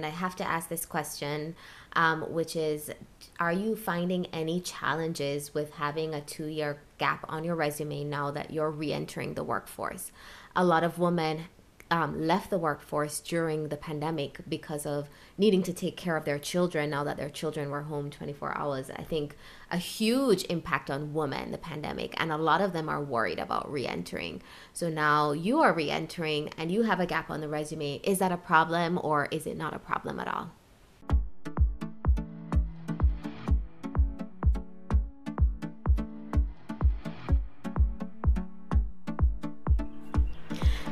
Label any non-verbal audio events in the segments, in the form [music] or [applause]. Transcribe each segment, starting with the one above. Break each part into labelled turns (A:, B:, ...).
A: and I have to ask this question, um, which is Are you finding any challenges with having a two year gap on your resume now that you're re entering the workforce? A lot of women um, left the workforce during the pandemic because of needing to take care of their children now that their children were home 24 hours. I think a huge impact on women, the pandemic, and a lot of them are worried about re entering. So now you are re entering and you have a gap on the resume. Is that a problem or is it not a problem at all?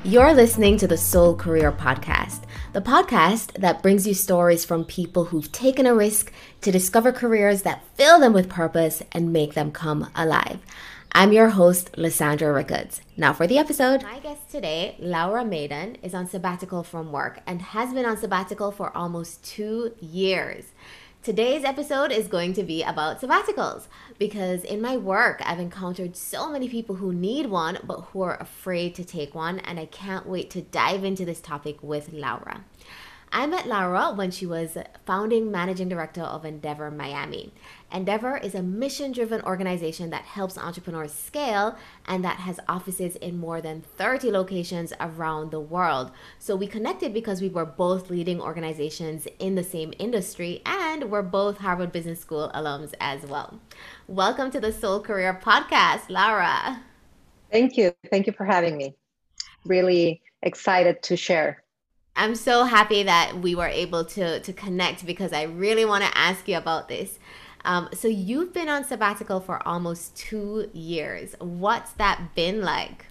A: You're listening to the Soul Career Podcast, the podcast that brings you stories from people who've taken a risk to discover careers that fill them with purpose and make them come alive. I'm your host, Lissandra Rickards. Now for the episode. My guest today, Laura Maydón, is on sabbatical from work and has been on sabbatical for almost two years. Today's episode is going to be about sabbaticals because in my work, I've encountered so many people who need one but who are afraid to take one, and I can't wait to dive into this topic with Laura. I met Laura when she was founding managing director of Endeavor Miami. Endeavor is a mission driven organization that helps entrepreneurs scale and that has offices in more than 30 locations around the world. So we connected because we were both leading organizations in the same industry and we're both Harvard Business School alums as well. Welcome to the Soul Career Podcast, Laura.
B: Thank you. Thank you for having me. Really excited to share.
A: I'm so happy that we were able to to connect because I really want to ask you about this. Um, so you've been on sabbatical for almost two years. What's that been like?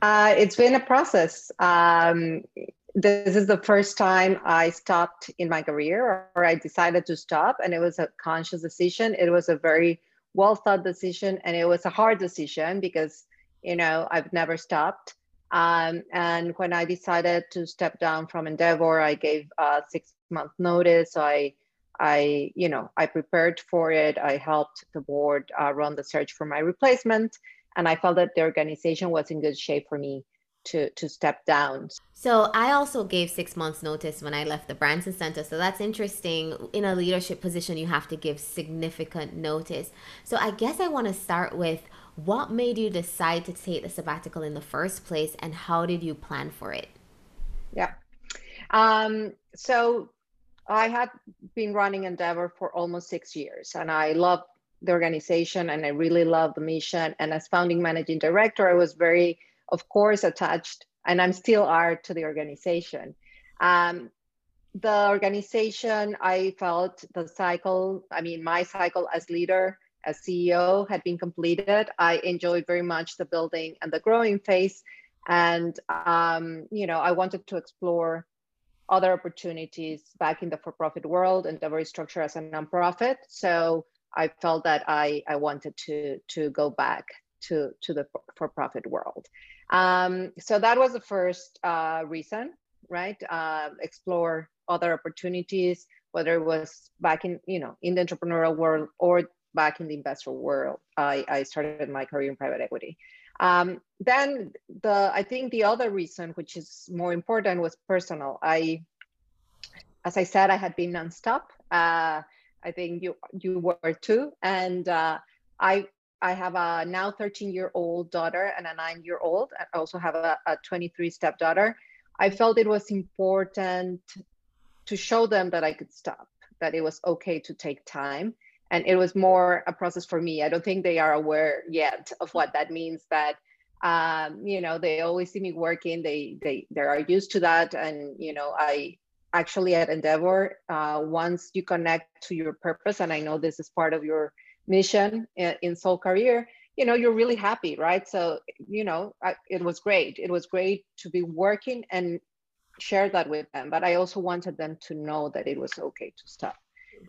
B: Uh, it's been a process. Um, this is the first time I stopped in my career, or I decided to stop, and it was a conscious decision. It was a very well thought decision, and it was a hard decision because you know I've never stopped. Um, and when I decided to step down from Endeavor, I gave a six month notice. So I I, you know, I prepared for it. I helped the board uh, run the search for my replacement, and I felt that the organization was in good shape for me to to step down.
A: So I also gave six months notice when I left the Branson Center. So that's interesting. In a leadership position, you have to give significant notice. So I guess I want to start with what made you decide to take the sabbatical in the first place, and how did you plan for it?
B: Yeah. Um, so I had been running Endeavor for almost six years, and I love the organization and I really love the mission. And as founding managing director, I was very, of course, attached, and I'm still are to the organization. Um, the organization, I felt the cycle, I mean, my cycle as leader, as CEO had been completed. I enjoyed very much the building and the growing phase. And, um, you know, I wanted to explore other opportunities back in the for-profit world and the very structured as a nonprofit. So I felt that I, I wanted to, to go back to, to the for-profit world. Um, so that was the first uh, reason, right? Uh, explore other opportunities, whether it was back in, you know, in the entrepreneurial world or back in the investor world. I, I started my career in private equity. Um, then the I think the other reason, which is more important, was personal. I, as I said, I had been nonstop. Uh, I think you you were too, and uh, I I have a now 13 year old daughter and a nine year old. I also have a, a 23 stepdaughter. I felt it was important to show them that I could stop, that it was okay to take time and it was more a process for me i don't think they are aware yet of what that means that um, you know they always see me working they they they are used to that and you know i actually at endeavor uh, once you connect to your purpose and i know this is part of your mission in, in soul career you know you're really happy right so you know I, it was great it was great to be working and share that with them but i also wanted them to know that it was okay to stop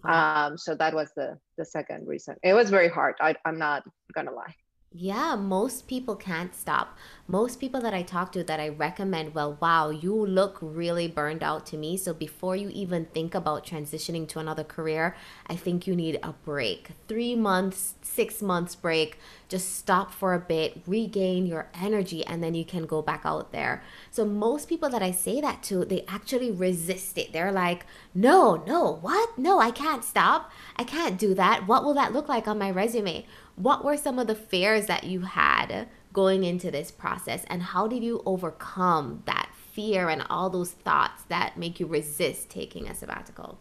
B: um, so that was the the second reason. It was very hard. I, I'm not gonna lie.
A: Yeah, most people can't stop. Most people that I talk to that I recommend, well, wow, you look really burned out to me. So before you even think about transitioning to another career, I think you need a break. Three months, six months break. Just stop for a bit, regain your energy, and then you can go back out there. So most people that I say that to, they actually resist it. They're like, no, no, what? No, I can't stop. I can't do that. What will that look like on my resume? What were some of the fears that you had going into this process and how did you overcome that fear and all those thoughts that make you resist taking a sabbatical?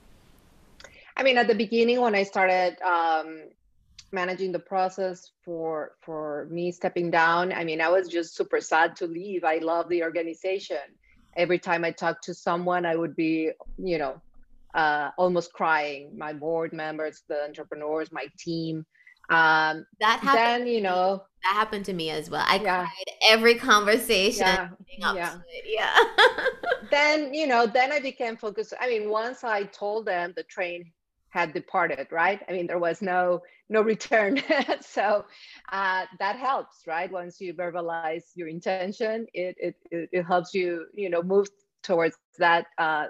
B: I mean at the beginning when i started um, managing the process for for me stepping down i mean i was just super sad to leave. I love the organization. Every time i talked to someone i would be you know uh, almost crying. My board members the entrepreneurs my team um, that happened. Then you know
A: that happened to me as well. I yeah. cried every conversation. Yeah, yeah. yeah. [laughs]
B: then you know, then I became focused. I mean, once I told them the train had departed, right? I mean, there was no no return. [laughs] so uh, that helps, right? Once you verbalize your intention, it it it helps you, you know, move towards that uh,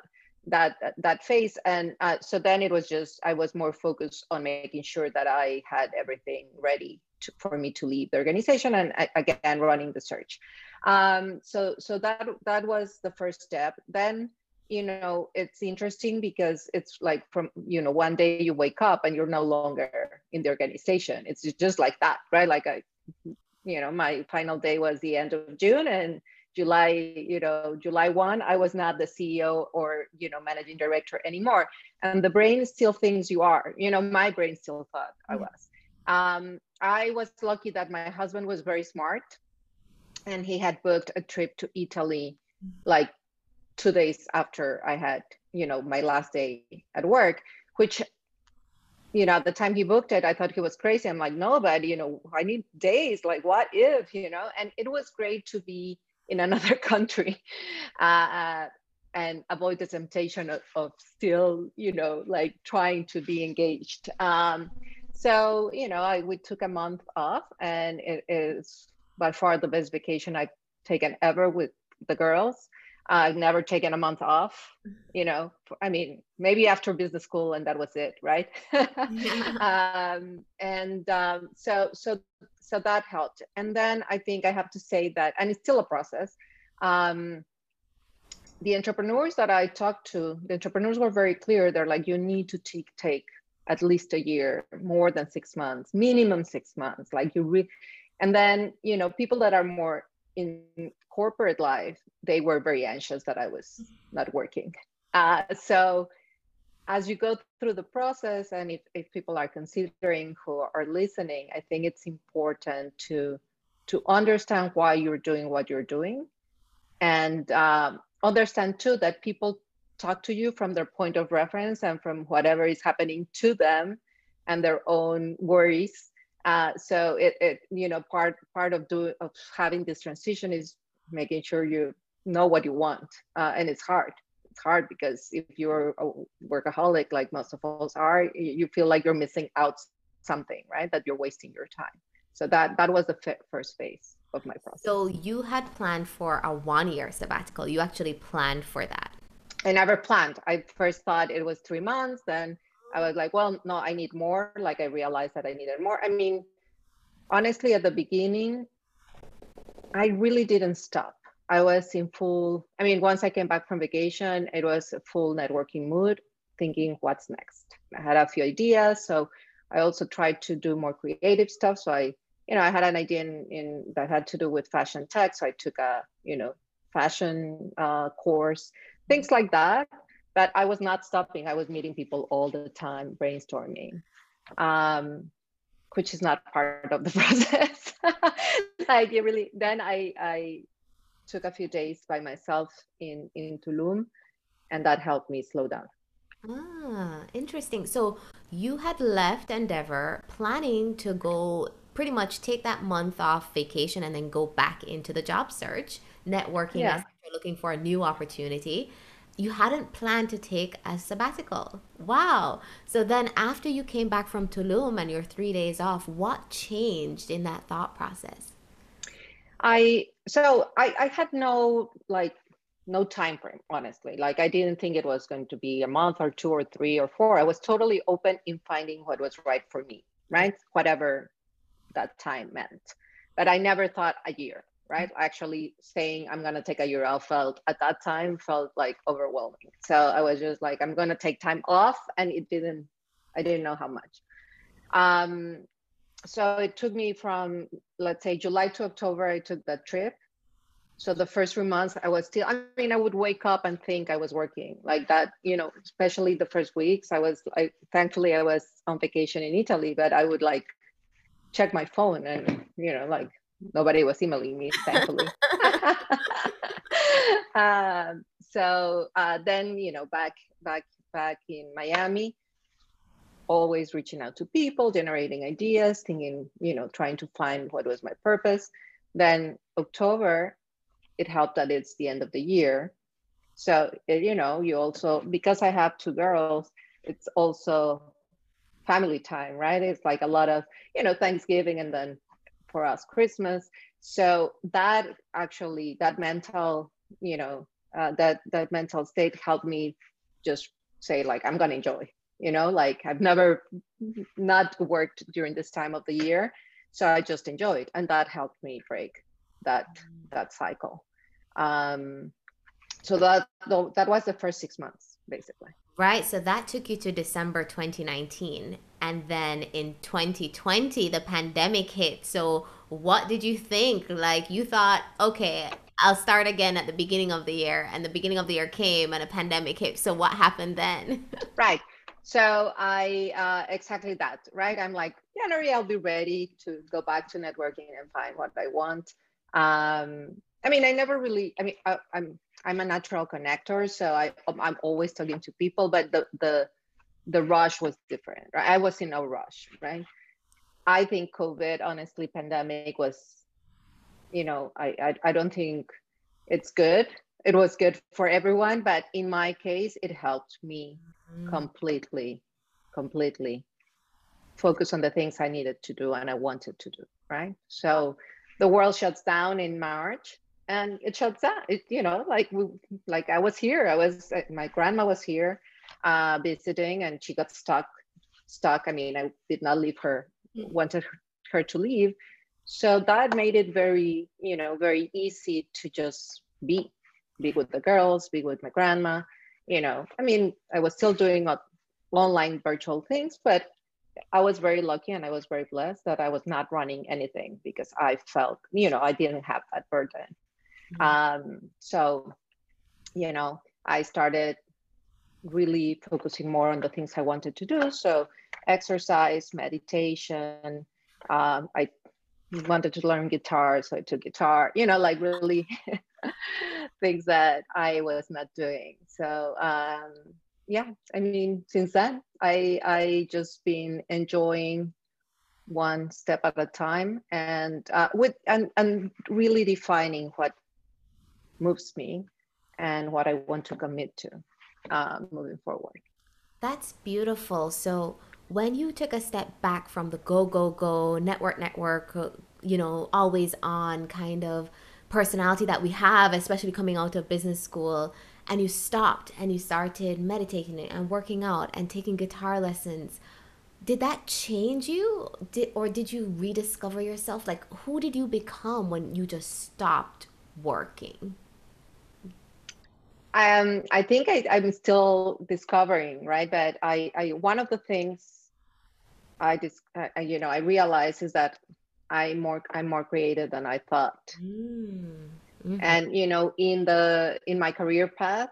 B: that that phase. And uh, so then it was just i was more focused on making sure that i had everything ready to, for me to leave the organization and again running the search. Um, so so that that was the first step. Then you know it's interesting because it's like from you know one day you wake up and you're no longer in the organization. It's just like that right? Like i you know my final day was the end of june and July, you know, July 1, I was not the CEO or, you know, managing director anymore. And the brain still thinks you are, you know, my brain still thought I mm. was. Um, I was lucky that my husband was very smart and he had booked a trip to Italy like two days after I had, you know, my last day at work, which you know, at the time he booked it, I thought he was crazy. I'm like, no, but you know, I need days. Like, what if, you know? And it was great to be in another [laughs] country uh, uh, and avoid the temptation of, of, still you know like trying to be engaged um, so you know I, we took a month off and it is by far the best vacation i've taken ever with the girls I've never taken a month off, you know. I mean, maybe after business school, and that was it, right? [laughs] [laughs] um, and um, so, so, so that helped. And then I think I have to say that, and it's still a process. Um, the entrepreneurs that I talked to, the entrepreneurs were very clear. They're like, you need to take take at least a year, more than six months, minimum six months. Like you re, and then you know, people that are more in corporate life, they were very anxious that I was not working. Uh, so as you go through the process, and if, if people are considering who are listening, I think it's important to to understand why you're doing what you're doing, and um, understand too that people talk to you from their point of reference and from whatever is happening to them and their own worries uh, so it, it, you know, part part of do of having this transition is making sure you know what you want, uh, and it's hard. Hard because if you're a workaholic, like most of us are, you feel like you're missing out something, right? That you're wasting your time. So that that was the first phase of my process.
A: So you had planned for a one year sabbatical. You actually planned for that.
B: I never planned. I first thought it was three months, then I was like, well, no, I need more. Like I realized that I needed more. I mean, honestly, at the beginning, I really didn't stop. I was in full, I mean, once I came back from vacation, it was a full networking mood, thinking what's next. I had a few ideas. So I also tried to do more creative stuff. So I, you know, I had an idea in, in that had to do with fashion tech. So I took a, you know, fashion uh, course, things like that but I was not stopping. I was meeting people all the time, brainstorming, um, which is not part of the [laughs] process. like it really. Then I I took a few days by myself in in Tulum, and that helped me slow down.
A: Ah, interesting. So you had left Endeavor planning to go pretty much take that month off vacation and then go back into the job search, networking yeah. looking for a new opportunity you hadn't planned to take a sabbatical. Wow. So then after you came back from Tulum and your 3 days off, what changed in that thought process?
B: I so I I had no like no time frame honestly. Like i didn't think it was going to be a month or two or three or four. I was totally open in finding what was right for me right? Whatever that time meant. But i never thought a year right? Actually saying i'm going to take a year off felt at that time felt like overwhelming. So i was just like i'm going to take time off and it didn't i didn't know how much. Um so it took me from let's say july to october i took that trip. So the first three months i was still i mean i would wake up and think i was working like that you know especially the first weeks. I was i thankfully i was on vacation in italy but i would like check my phone and you know like nobody was emailing me thankfully. [laughs] [laughs] Um, so uh, then you know back back back in miami always reaching out to people generating ideas thinking you know trying to find what was my purpose. Then october it helped that it's the end of the year. So you know you also because i have two girls it's also family time right? It's like a lot of you know thanksgiving and then for us christmas. So that actually that mental you know uh, that that mental state helped me just say like i'm gonna enjoy you know like i've never not worked during this time of the year so i just enjoyed and that helped me break that that cycle. Um so that that was the first six months basically.
A: Right so that took you to december 2019 and then in 2020 the pandemic hit. So what did you think? Like you thought okay i'll start again at the beginning of the year and the beginning of the year came and a pandemic hit. So what happened then? [laughs]
B: Right so i uh, exactly that right? I'm like january i'll be ready to go back to networking and find what i want. Um, i mean i never really i mean I, i'm i'm a natural connector so i i'm always talking to people but the the the rush was different right? I was in a rush right? I think covid honestly pandemic was you know I, I i don't think it's good. It was good for everyone but in my case it helped me completely completely focus on the things i needed to do and i wanted to do right? So the world shuts down in march and it shuts down. It you know like we like i was here. I was my grandma was here uh, visiting and she got stuck stuck. I mean i did not leave her wanted her to leave. So that made it very you know very easy to just be be with the girls be with my grandma you know i mean i was still doing online virtual things but i was very lucky and i was very blessed that i was not running anything because i felt you know i didn't have that burden mm-hmm. um, so you know i started really focusing more on the things I wanted to do. So exercise, meditation. Um, I wanted to learn guitar, so I took guitar. You know, like really [laughs] [laughs] things that I was not doing. So um, yeah, I mean, since then, I I just been enjoying one step at a time and uh, with and and really defining what moves me and what I want to commit to uh, moving forward.
A: That's beautiful. So when you took a step back from the go go go network network, uh, you know, always on kind of personality that we have, especially coming out of business school, and you stopped and you started meditating and working out and taking guitar lessons did that change you? Did or did you rediscover yourself? Like who did you become when you just stopped working?
B: Um, I think I, I'm still discovering, right? But I, I one of the things I just, you know, I realize is that I'm more, I'm more creative than I thought. Mm-hmm. And you know, in the in my career path,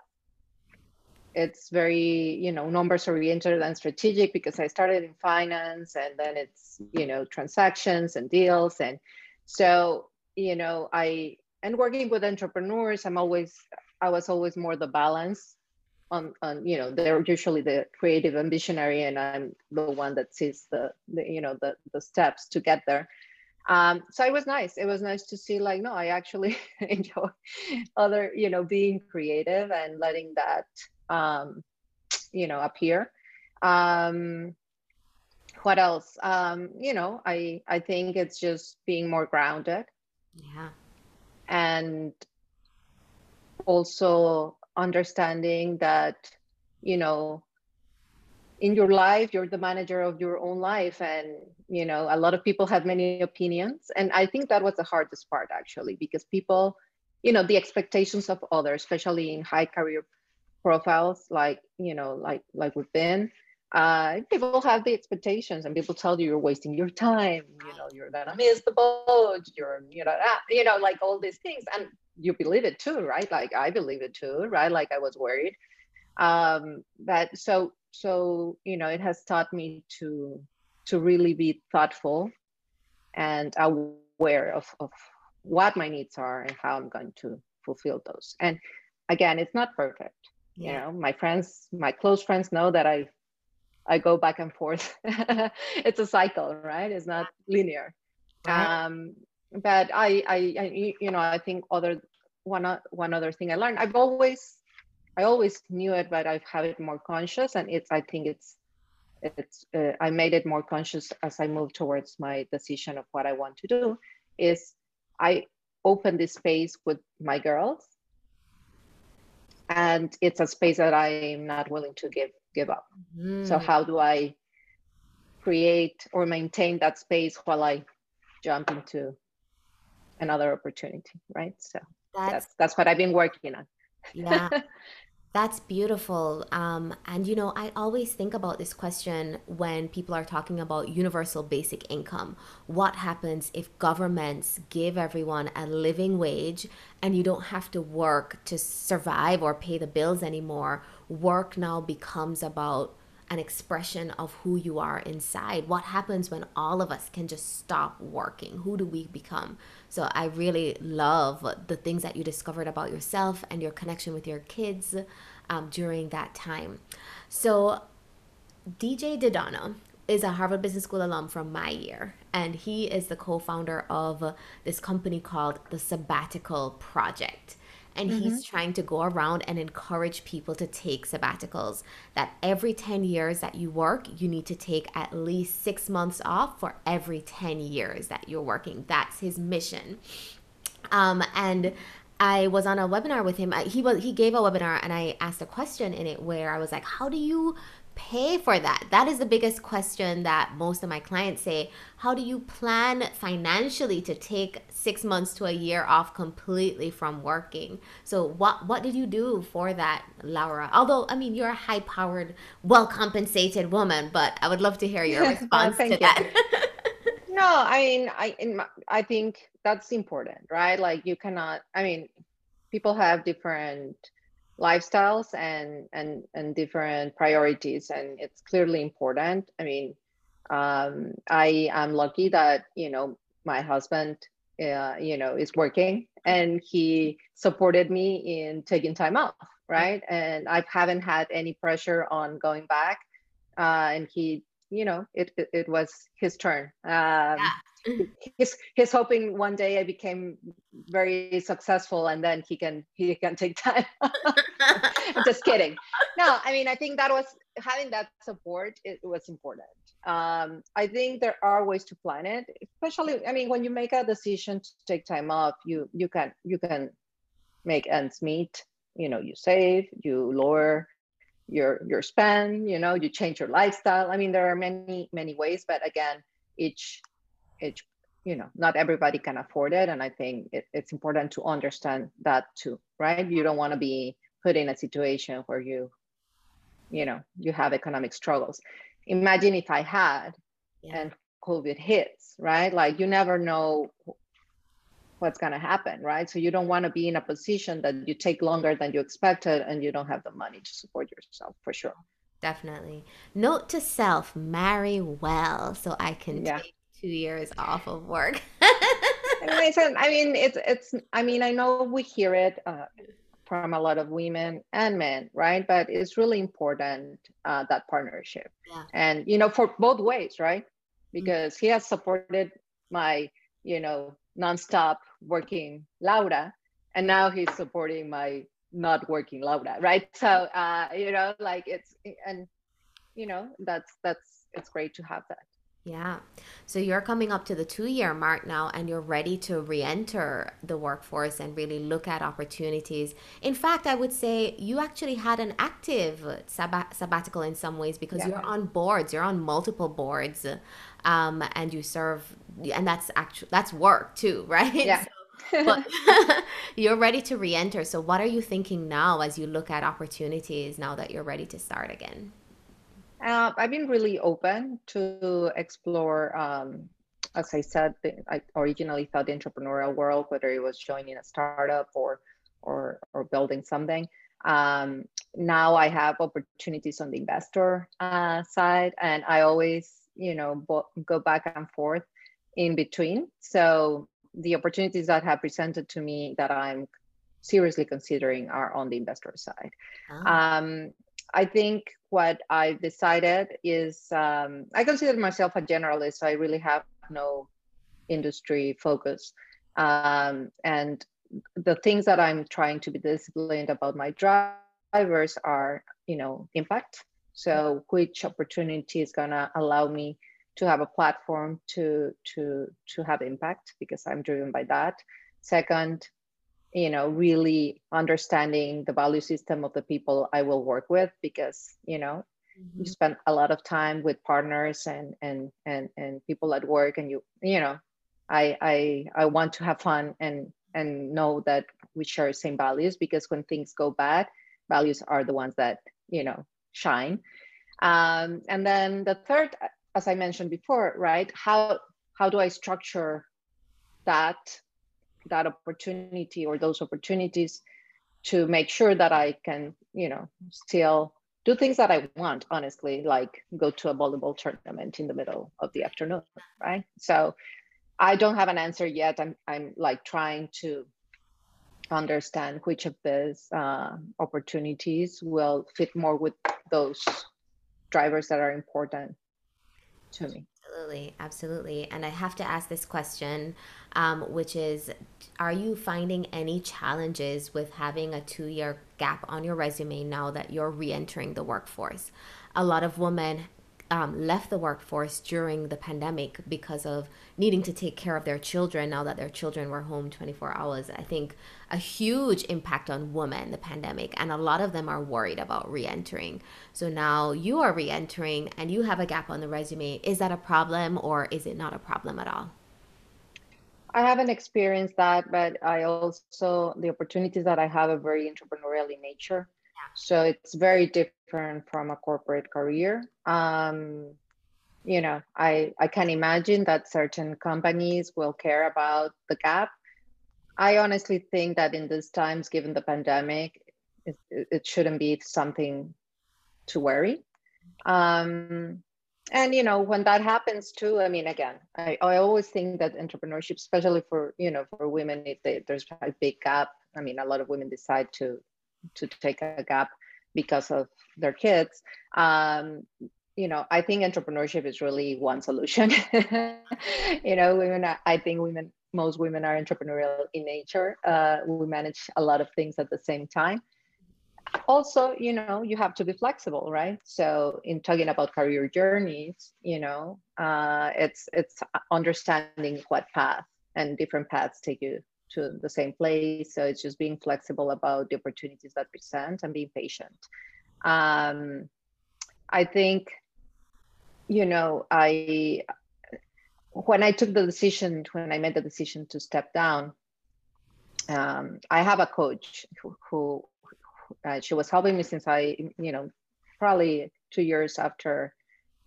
B: it's very, you know, numbers oriented and strategic because I started in finance, and then it's, you know, transactions and deals, and so you know, I and working with entrepreneurs, I'm always I was always more the balance on, on you know they're usually the creative and visionary and i'm the one that sees the, the you know the, the steps to get there um, so it was nice. It was nice to see like no i actually [laughs] enjoy other you know being creative and letting that um, you know appear. Um, what else? Um, you know i i think it's just being more grounded.
A: Yeah.
B: And also understanding that you know in your life you're the manager of your own life and you know a lot of people have many opinions and i think that was the hardest part actually because people you know the expectations of others especially in high career profiles like you know like like we've been uh, people have the expectations and people tell you you're wasting your time you know you're gonna miss the boat you're you know ah, you know like all these things and you believe it too right? Like i believe it too right? Like i was worried um but so so you know it has taught me to to really be thoughtful and aware of, of what my needs are and how i'm going to fulfill those. And again it's not perfect. Yeah. you know my friends my close friends know that i i go back and forth. [laughs] It's a cycle right? It's not linear. Um but I, I i you know i think other one one other thing i learned i've always I always knew it, but I've had it more conscious, and it's I think it's it's uh, I made it more conscious as I moved towards my decision of what I want to do. Is I open this space with my girls, and it's a space that I'm not willing to give give up. Mm. So how do I create or maintain that space while I jump into another opportunity, right? So that's that's, that's what I've been working on.
A: Yeah. [laughs] That's beautiful. Um, and you know, I always think about this question when people are talking about universal basic income. What happens if governments give everyone a living wage and you don't have to work to survive or pay the bills anymore? Work now becomes about an expression of who you are inside. What happens when all of us can just stop working? Who do we become? So I really love the things that you discovered about yourself and your connection with your kids um, during that time. So DJ DiDonna is a Harvard Business School alum from my year, and he is the co-founder of this company called the Sabbatical Project and mm-hmm. he's trying to go around and encourage people to take sabbaticals that every 10 years that you work you need to take at least six months off for every 10 years that you're working that's his mission um, and I was on a webinar with him. He was he gave a webinar and I asked a question in it where I was like, "How do you pay for that? That is the biggest question that most of my clients say. How do you plan financially to take six months to a year off completely from working? So what what did you do for that, Laura? Although I mean you're a high powered, well compensated woman, but I would love to hear your [laughs] response to you. that. [laughs]
B: no, I mean I my, I think that's important, right? Like you cannot. I mean, people have different lifestyles and and and different priorities and it's clearly important i mean um, i am lucky that you know my husband uh, you know is working and he supported me in taking time off right and i haven't had any pressure on going back uh, and he you know it, it, it was his turn um, yeah. he's he's hoping one day I became very successful and then he can he can take time. [laughs] Just kidding. No, I mean I think that was having that support it was important. Um, I think there are ways to plan it, especially I mean when you make a decision to take time off, you you can you can make ends meet. You know, you save, you lower your your spend, you know, you change your lifestyle. I mean, there are many many ways, but again, each each you know not everybody can afford it and i think it, it's important to understand that too right you don't want to be put in a situation where you you know you have economic struggles imagine if i had yeah. and covid hits right like you never know what's going to happen right so you don't want to be in a position that you take longer than you expected and you don't have the money to support yourself for sure
A: definitely note to self marry well so i can yeah. take two years off of work. [laughs]
B: I mean, it's it's. I mean, I know we hear it uh, from a lot of women and men, right? But it's really important uh, that partnership, yeah. and you know, for both ways, right? Mm-hmm. Because mm-hmm. he has supported my you know, nonstop working Laura, and now he's supporting my not working Laura, right? [laughs] So uh, you know, like it's and you know that's that's it's great to have that.
A: Yeah. So you're coming up to the two year mark now and you're ready to re enter the workforce and really look at opportunities. In fact, I would say you actually had an active sabbat- sabbatical in some ways because yeah. you're on boards, you're on multiple boards, um, and you serve, and that's actually, that's work too, [laughs] right?
B: Yeah.
A: So, but [laughs] you're ready to re enter. So, what are you thinking now as you look at opportunities now that you're ready to start again?
B: Uh, I've been really open to explore. Um, as I said, I originally thought the entrepreneurial world, whether it was joining a startup or or or building something. Um, now I have opportunities on the investor uh, side, and I always, you know, bo- go back and forth in between. So the opportunities that have presented to me that I'm seriously considering are on the investor side. Oh. Um, I think what I've decided is um, I consider myself a generalist. So I really have no industry focus. Um, and the things that I'm trying to be disciplined about my drivers are, you know, impact. So which opportunity is gonna allow me to have a platform to to to have impact because I'm driven by that. Second, you know really understanding the value system of the people i will work with because you know mm-hmm. you spend a lot of time with partners and and and and people at work and you you know i i i want to have fun and and know that we share the same values because when things go bad values are the ones that you know shine um, and then the third as i mentioned before right how how do i structure that that opportunity or those opportunities to make sure that I can, you know, still do things that I want, honestly, like go to a volleyball tournament in the middle of the afternoon, right? So I don't have an answer yet. I'm I'm like trying to understand which of these uh, opportunities will fit more with those drivers that are important to me.
A: Absolutely, absolutely. And I have to ask this question, um, which is Are you finding any challenges with having a two year gap on your resume now that you're re entering the workforce? A lot of women um, left the workforce during the pandemic because of needing to take care of their children now that their children were home 24 hours. I think a huge impact on women, the pandemic, and a lot of them are worried about re entering. So now you are re entering and you have a gap on the resume. Is that a problem or is it not a problem at all?
B: I haven't experienced that, but I also, the opportunities that I have are very entrepreneurial in nature. So it's very different from a corporate career. Um, you know, I, I can imagine that certain companies will care about the gap. I honestly think that in these times, given the pandemic, it, it shouldn't be something to worry. Um, and you know when that happens too i mean again I, I always think that entrepreneurship especially for you know for women if they, there's a big gap i mean a lot of women decide to to take a gap because of their kids. Um, you know i think entrepreneurship is really one solution. [laughs] You know women i think women most women are entrepreneurial in nature. Uh, we manage a lot of things at the same time. Also you know you have to be flexible right? So in talking about career journeys you know uh, it's it's understanding what path and different paths take you to the same place. So it's just being flexible about the opportunities that present and being patient. Um, I think, you know, I when I took the decision, when I made the decision to step down, um, I have a coach who, who uh, she was helping me since I, you know, probably two years after,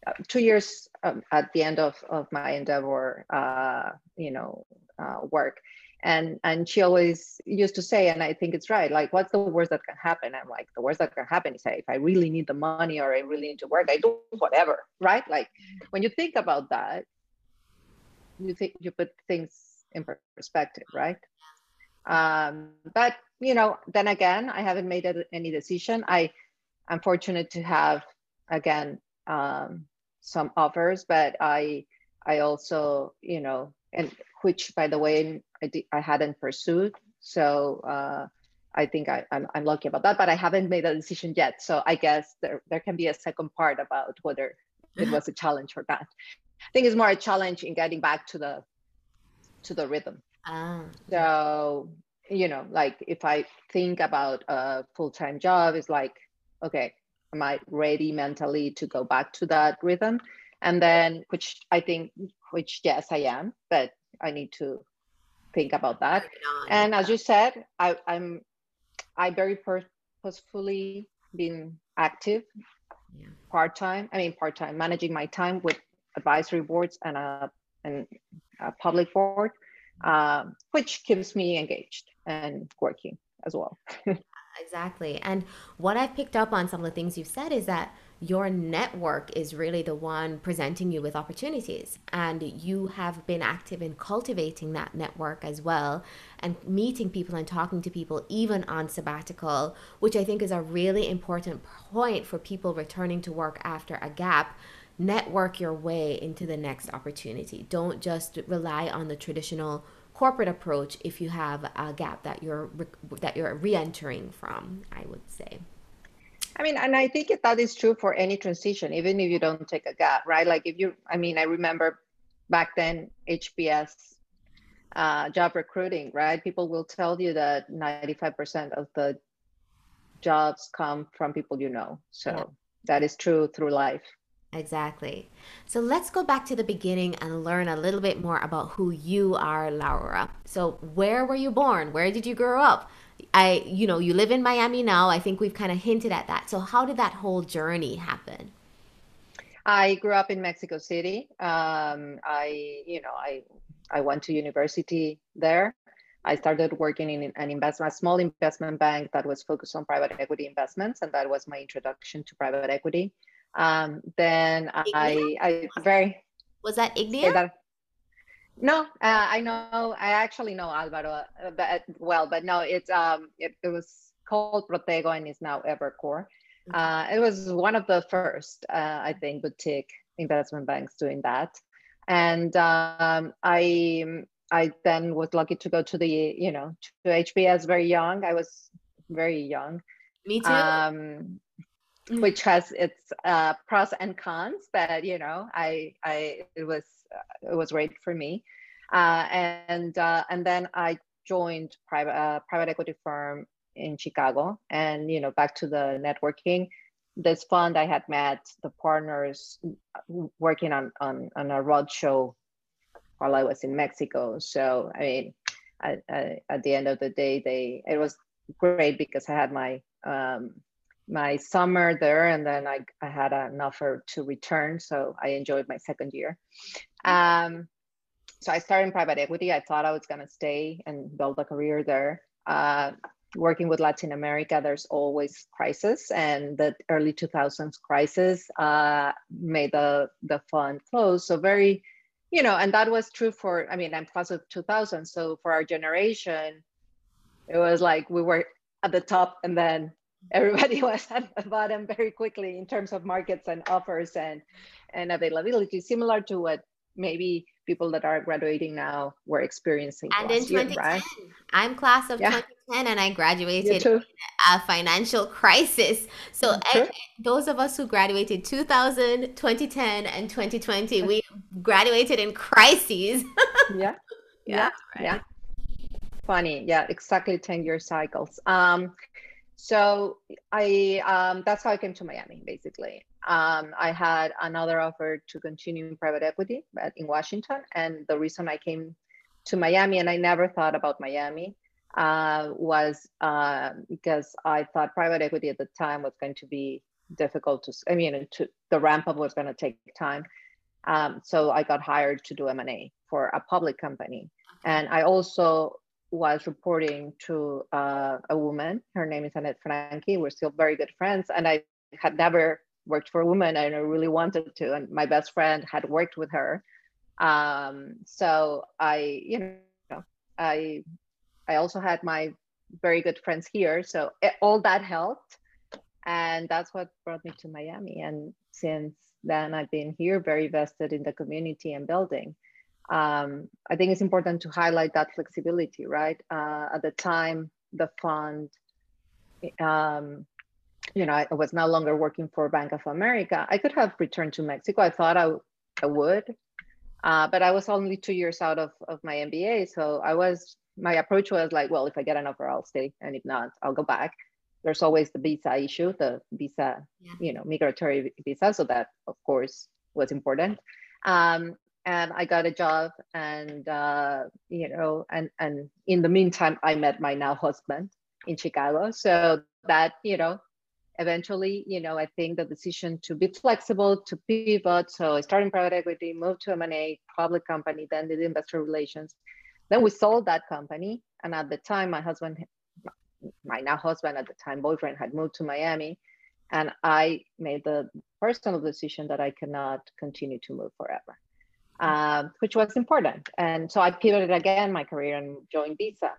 B: uh, two years um, at the end of, of my endeavor, uh, you know, uh, work and and she always used to say and i think it's right like what's the worst that can happen? I'm like the worst that can happen is if i really need the money or i really need to work i do whatever right? Like when you think about that you think you put things in perspective right? Um but you know then again i haven't made any decision. I i'm fortunate to have again um some offers but i i also you know and which by the way I, did, I hadn't pursued. So uh, I think I, I'm, I'm lucky about that, but I haven't made a decision yet. So I guess there, there can be a second part about whether it was a challenge or not. I think it's more a challenge in getting back to the to the rhythm. Ah. So you know, like if I think about a full time job, it's like, okay, am I ready mentally to go back to that rhythm? And then, which I think, which yes, I am, but I need to think about that. And as you said, I, I'm I very purposefully been active yeah. part time. I mean part time, managing my time with advisory boards and a and a public board, um, which keeps me engaged and working as well. [laughs]
A: exactly. And what I've picked up on some of the things you've said is that your network is really the one presenting you with opportunities. And you have been active in cultivating that network as well and meeting people and talking to people, even on sabbatical, which I think is a really important point for people returning to work after a gap. Network your way into the next opportunity. Don't just rely on the traditional corporate approach if you have a gap that you're that you're re-entering from i would say
B: I mean, and I think that is true for any transition, even if you don't take a gap, right? Like if you, I mean, I remember back then HBS uh, job recruiting, right? People will tell you that 95% of the jobs come from people you know. So yeah. that is true through life.
A: Exactly. So let's go back to the beginning and learn a little bit more about who you are, Laura. So, where were you born? Where did you grow up? I, you know, you live in Miami now. I think we've kind of hinted at that. So, how did that whole journey happen?
B: I grew up in Mexico City. Um, I, you know, I, I went to university there. I started working in an investment, a small investment bank that was focused on private equity investments, and that was my introduction to private equity. Um, then I, I very
A: was that Ignia? That,
B: no, uh, I know. I actually know Alvaro uh, but, well, but no, it's um, it, it was called Protego and is now Evercore. Mm-hmm. Uh, it was one of the first, uh, I think, boutique investment banks doing that, and um, I I then was lucky to go to the you know to HBS very young. I was very young.
A: Me too. Um,
B: mm. which has its uh, pros and cons, but you know, I I it was it was great for me. Uh, and uh, and then I joined private uh, private equity firm in Chicago, and you know back to the networking. This fund I had met the partners working on on on a roadshow while I was in Mexico. So I mean, I, I, at the end of the day, they it was great because I had my um, my summer there and then I, I had an offer to return so i enjoyed my second year. Um, so i started in private equity. I thought i was going to stay and build a career there. Uh, working with latin america there's always crisis and the early 2000s crisis uh, made the, the fund close. So very you know and that was true for i mean i'm class of 2000 so for our generation it was like we were at the top and then everybody [laughs] was at the bottom very quickly in terms of markets and offers and and availability similar to what maybe people that are graduating now were experiencing
A: and in 2010 year, right? i'm class of yeah. 2010 and i graduated in a financial crisis. So eh, those of us who graduated 2000 2010 and 2020 we graduated in crises. [laughs]
B: Yeah. Yeah right. yeah. Funny. Yeah exactly 10 year cycles. Um so I um, that's how I came to Miami. Basically, um, I had another offer to continue in private equity, but in Washington. And the reason I came to Miami, and I never thought about Miami, uh, was uh, because I thought private equity at the time was going to be difficult to. I mean, to, the ramp up was going to take time. Um, so I got hired to do M and A for a public company, and I also was reporting to uh, a woman. Her name is Annette Franke. We're still very good friends. And I had never worked for a woman and I really wanted to. And my best friend had worked with her. Um, so I, you know, I, I also had my very good friends here. So it, all that helped. And that's what brought me to Miami. And since then, I've been here very vested in the community and building. Um, I think it's important to highlight that flexibility, right? Uh, at the time, the fund, um, you know, I was no longer working for Bank of America. I could have returned to Mexico. I thought I, I would, uh, but I was only two years out of, of my MBA. So I was, my approach was like, well, if I get an offer, I'll stay. And if not, I'll go back. There's always the visa issue, the visa, yeah. you know, migratory visa. So that, of course, was important. Um, and I got a job, and uh, you know, and and in the meantime, I met my now husband in Chicago. So that you know, eventually, you know, I think the decision to be flexible, to pivot. So I started in private equity, moved to M&A, public company, then did investor relations. Then we sold that company. And at the time, my husband, my now husband at the time, boyfriend had moved to Miami. And I made the personal decision that I cannot continue to move forever, uh, which was important. And so I pivoted again my career and joined Visa,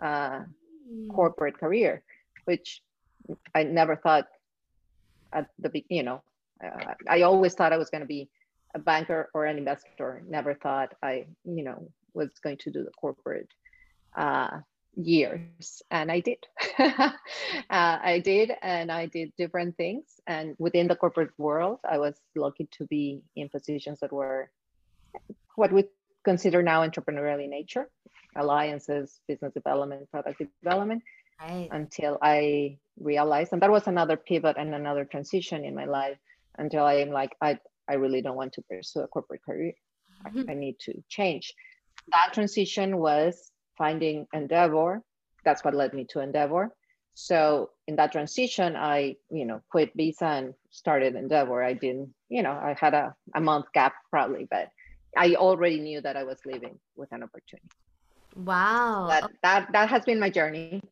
B: uh, mm. corporate career, which I never thought at the you know uh, I always thought I was going to be a banker or an investor. Never thought I you know was going to do the corporate uh, years, and I did. [laughs] uh, I did, and I did different things. And within the corporate world, I was lucky to be in positions that were what we consider now entrepreneurial in nature, alliances, business development, product development right. until I realized, and that was another pivot and another transition in my life until I am like, I, I really don't want to pursue a corporate career. Mm-hmm. I, I need to change. That transition was finding Endeavor. That's what led me to Endeavor. So in that transition, I, you know, quit Visa and started Endeavor. I didn't, you know, I had a, a month gap probably, but I already knew that I was leaving with an opportunity.
A: Wow.
B: That, that that has been my journey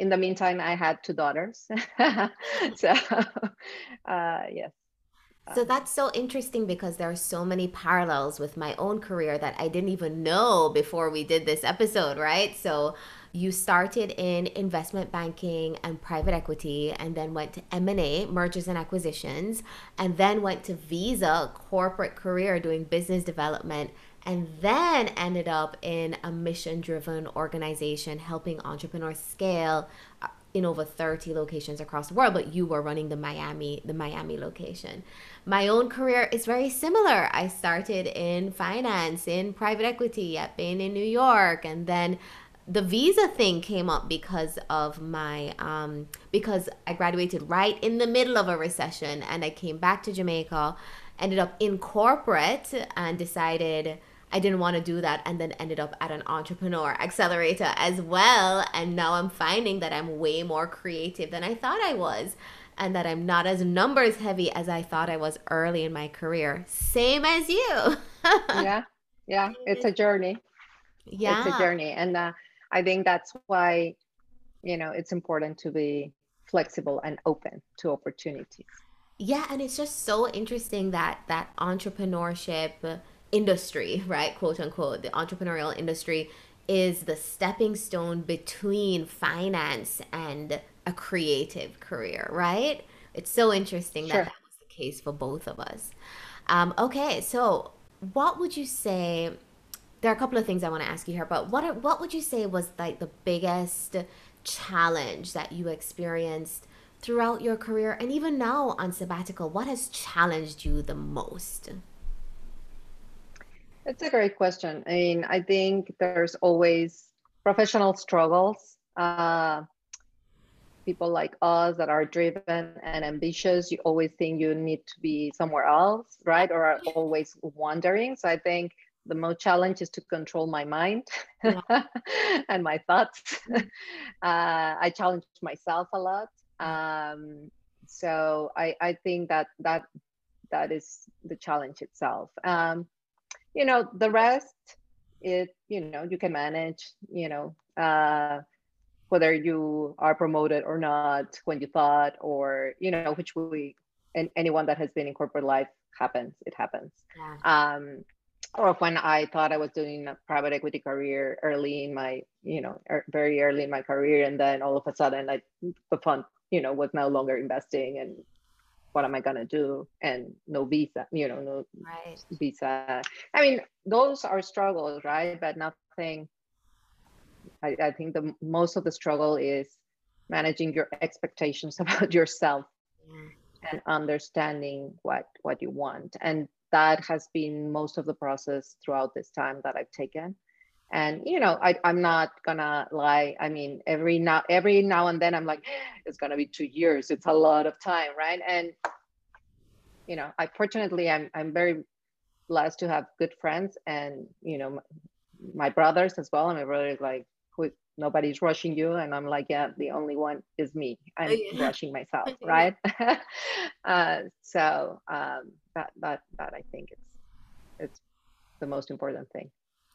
B: in the meantime, I had two daughters. [laughs] so, uh, yes.
A: So that's so interesting because there are so many parallels with my own career that I didn't even know before we did this episode, right? So you started in investment banking and private equity and then went to M&A, mergers and acquisitions, and then went to Visa, corporate career doing business development and then ended up in a mission driven organization helping entrepreneurs scale uh, in over 30 locations across the world but you were running the Miami the Miami location. My own career is very similar. I started in finance in private equity at Bain in New York and then the visa thing came up because of my um, because I graduated right in the middle of a recession and I came back to Jamaica ended up in corporate and decided I didn't want to do that and then ended up at an entrepreneur accelerator as well. And now I'm finding that I'm way more creative than I thought I was and that I'm not as numbers heavy as I thought I was early in my career. Same as you. [laughs]
B: yeah. Yeah. It's a journey. Yeah. It's a journey. And uh, I think that's why, you know, it's important to be flexible and open to opportunities.
A: Yeah. And it's just so interesting that that entrepreneurship industry, right? Quote unquote, the entrepreneurial industry is the stepping stone between finance and a creative career, right? It's so interesting sure. that that was the case for both of us. Um, okay, so what would you say? There are a couple of things I want to ask you here, but what are, what would you say was like the biggest challenge that you experienced throughout your career, and even now on sabbatical? What has challenged you the most?
B: It's a great question. I mean, I think there's always professional struggles. Uh, people like us that are driven and ambitious, you always think you need to be somewhere else, right? Or are always wandering. So I think the most challenge is to control my mind [laughs] yeah. and my thoughts. [laughs] uh, I challenge myself a lot. Um, so I, I think that that that is the challenge itself. Um, you know the rest it you know you can manage you know uh whether you are promoted or not when you thought or you know which we and anyone that has been in corporate life happens it happens yeah. um or when i thought i was doing a private equity career early in my you know er, very early in my career and then all of a sudden like the fund you know was no longer investing and what am I gonna do? And no visa, you know, no
A: right.
B: visa. I mean, those are struggles, right? But nothing. I, I think the most of the struggle is managing your expectations [laughs] about yourself yeah. and understanding what what you want. And that has been most of the process throughout this time that I've taken. And you know I, i'm not gonna lie. I mean every now every now and then i'm like eh, it's gonna be two years. It's a lot of time right? And you know i fortunately i'm i'm very blessed to have good friends and you know my, my brothers as well. And my brother is like nobody's rushing you and i'm like yeah the only one is me i'm yeah. [laughs] rushing myself [laughs] right [laughs] uh, so um, that that that i think it's it's the most important thing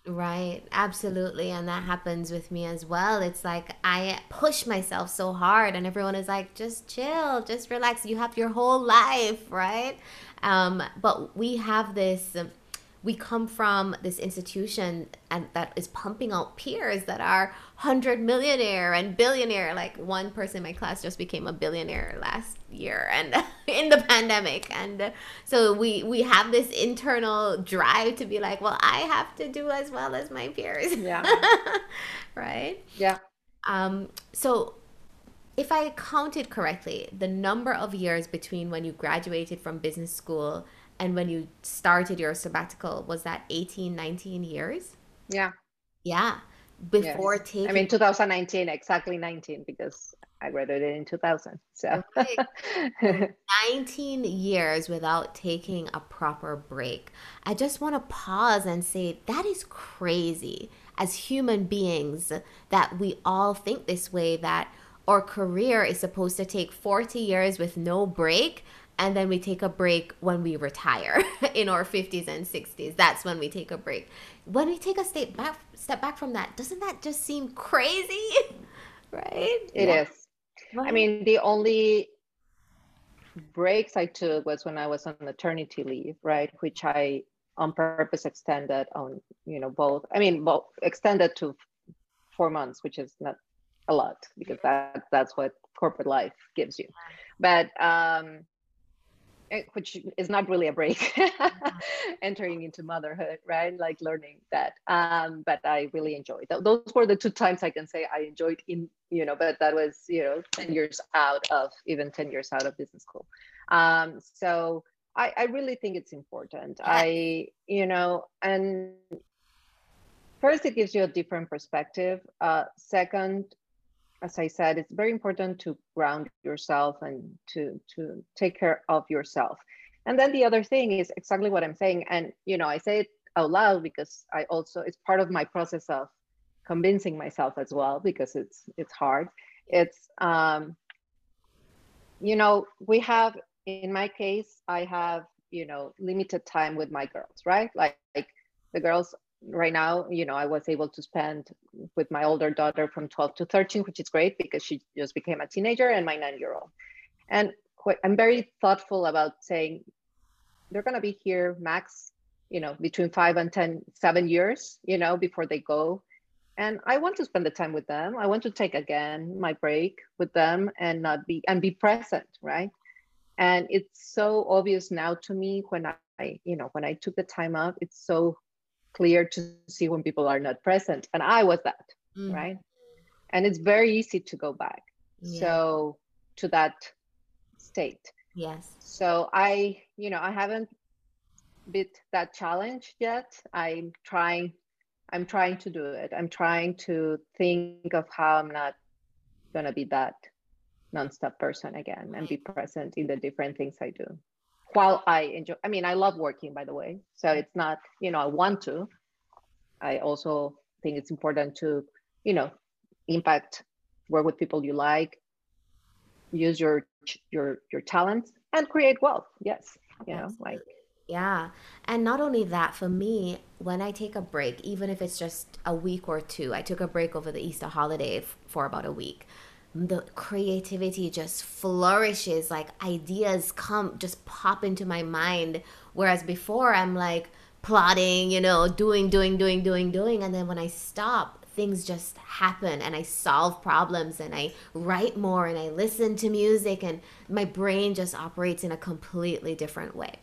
A: Right, absolutely. And that happens with me as well. It's like I push myself so hard, and everyone is like, just chill, just relax. You have your whole life, right? Um, but we have this we come from this institution and that is pumping out peers that are hundred millionaire and billionaire. Like one person in my class just became a billionaire last year and [laughs] in the pandemic. And so we we have this internal drive to be like, well, I have to do as well as my peers.
B: Yeah. [laughs]
A: right?
B: Yeah.
A: Um, so if I counted correctly, the number of years between when you graduated from business school and when you started your sabbatical was that 18 19 years?
B: Yeah.
A: Yeah. Before yes. taking
B: i mean 2019 exactly 19 because i graduated in 2000 so. [laughs]
A: 19 years without taking a proper break. I just want to pause and say that is crazy. As human beings that we all think this way that our career is supposed to take 40 years with no break and then we take a break when we retire [laughs] in our 50s and 60s that's when we take a break when we take a step back step back from that doesn't that just seem crazy [laughs] right
B: It yeah. is. right. i mean the only breaks i took was when i was on maternity leave right which i on purpose extended on you know both i mean both extended to four months which is not a lot because that that's what corporate life gives you but um which is not really a break mm-hmm. [laughs] entering into motherhood right like learning that um but i really enjoyed that. those were the two times i can say i enjoyed in you know but that was you know 10 years out of even 10 years out of business school um so i i really think it's important i you know and first it gives you a different perspective uh second as I said, it's very important to ground yourself and to to take care of yourself. And then the other thing is exactly what I'm saying. And you know, I say it out loud because I also it's part of my process of convincing myself as well because it's it's hard. It's um, you know, we have in my case, I have you know limited time with my girls, right? Like, like the girls right now, you know, I was able to spend with my older daughter from 12 to 13, which is great because she just became a teenager and my nine year old. And I'm very thoughtful about saying they're going to be here max, you know, between five and ten, seven years, you know, before they go. And I want to spend the time with them. I want to take again my break with them and not be and be present, right? And it's so obvious now to me when I, you know, when I took the time off, it's so clear to see when people are not present. And i was that mm. right? And it's very easy to go back. Yeah. so to that state.
A: Yes.
B: So i you know i haven't bit that challenge yet. I'm trying i'm trying to do it. I'm trying to think of how i'm not going to be that nonstop person again and be present in the different things i do while I enjoy, I mean, I love working, by the way. So it's not, you know, I want to. I also think it's important to, you know, impact, work with people you like, use your your your talents, and create wealth. Yes, you know, like
A: yeah. And not only that, for me, when I take a break, even if it's just a week or two, I took a break over the Easter holiday f- for about a week the creativity just flourishes like ideas come just pop into my mind whereas before i'm like plotting you know doing doing doing doing doing and then when i stop things just happen and I solve problems and I write more and I listen to music and my brain just operates in a completely different way.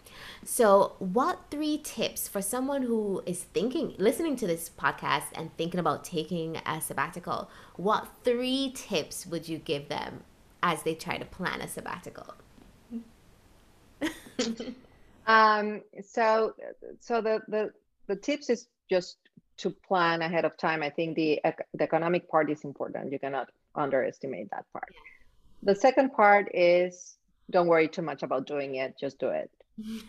A: So, what three tips for someone who is thinking, listening to this podcast and thinking about taking a sabbatical? What three tips would you give them as they try to plan a sabbatical? [laughs]
B: um, so, so the, the, the tips is just to plan ahead of time. I think the, the economic part is important. You cannot underestimate that part. The second part is don't worry too much about doing it, just do it.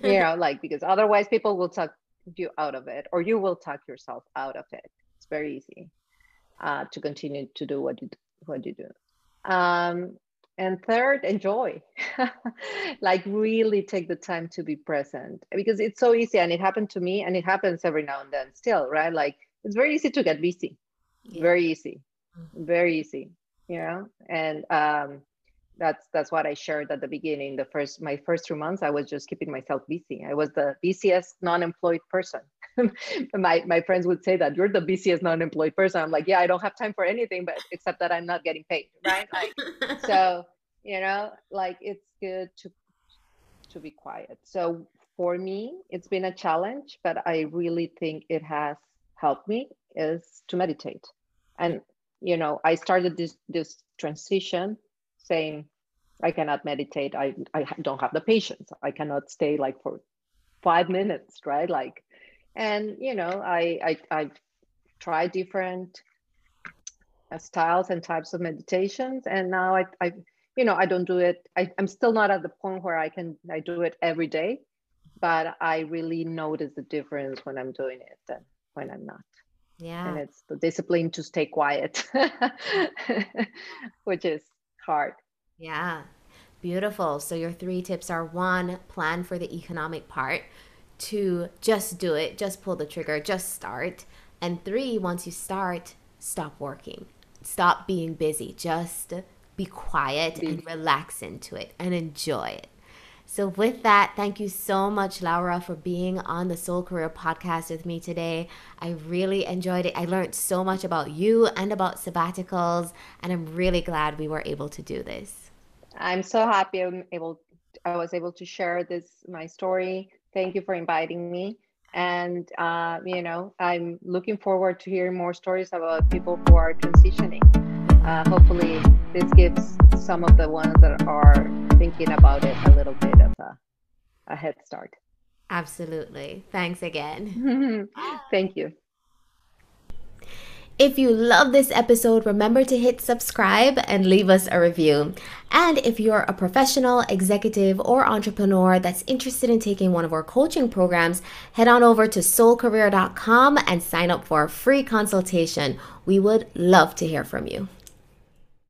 B: You [laughs] know, like because otherwise people will talk you out of it or you will talk yourself out of it. It's very easy uh, to continue to do what you do, what you do. Um, and third enjoy [laughs] like really take the time to be present because it's so easy and it happened to me and it happens every now and then still right like it's very easy to get busy yeah. very easy mm-hmm. very easy you know and um that's that's what i shared at the beginning the first my first two months i was just keeping myself busy i was the busiest non-employed person [laughs] my my friends would say that you're the busiest non-employed person. I'm like, yeah, I don't have time for anything, but except that I'm not getting paid, right? Like, [laughs] so you know, like it's good to to be quiet. So for me, it's been a challenge, but I really think it has helped me is to meditate. And you know, I started this this transition saying I cannot meditate. I I don't have the patience. I cannot stay like for five minutes, right? Like and you know i i i tried different uh, styles and types of meditations and now i i you know i don't do it I, i'm still not at the point where i can i do it every day but i really notice the difference when i'm doing it and when i'm not
A: yeah
B: and it's the discipline to stay quiet [laughs] which is hard
A: yeah. Beautiful. So your three tips are one plan for the economic part. Two, just do it, just pull the trigger, just start. And three, once you start, stop working, stop being busy, just be quiet be- and relax into it and enjoy it. So, with that, thank you so much, Laura, for being on the Soul Career podcast with me today. I really enjoyed it. I learned so much about you and about sabbaticals, and I'm really glad we were able to do this.
B: I'm so happy I'm able I was able to share this my story Thank you for inviting me. And, uh, you know, I'm looking forward to hearing more stories about people who are transitioning. Uh, hopefully, this gives some of the ones that are thinking about it a little bit of a, a head start.
A: Absolutely. Thanks again. [laughs]
B: Thank you.
A: If you love this episode, remember to hit subscribe and leave us a review. And if you're a professional, executive, or entrepreneur that's interested in taking one of our coaching programs, head on over to soulcareer.com and sign up for a free consultation. We would love to hear from you.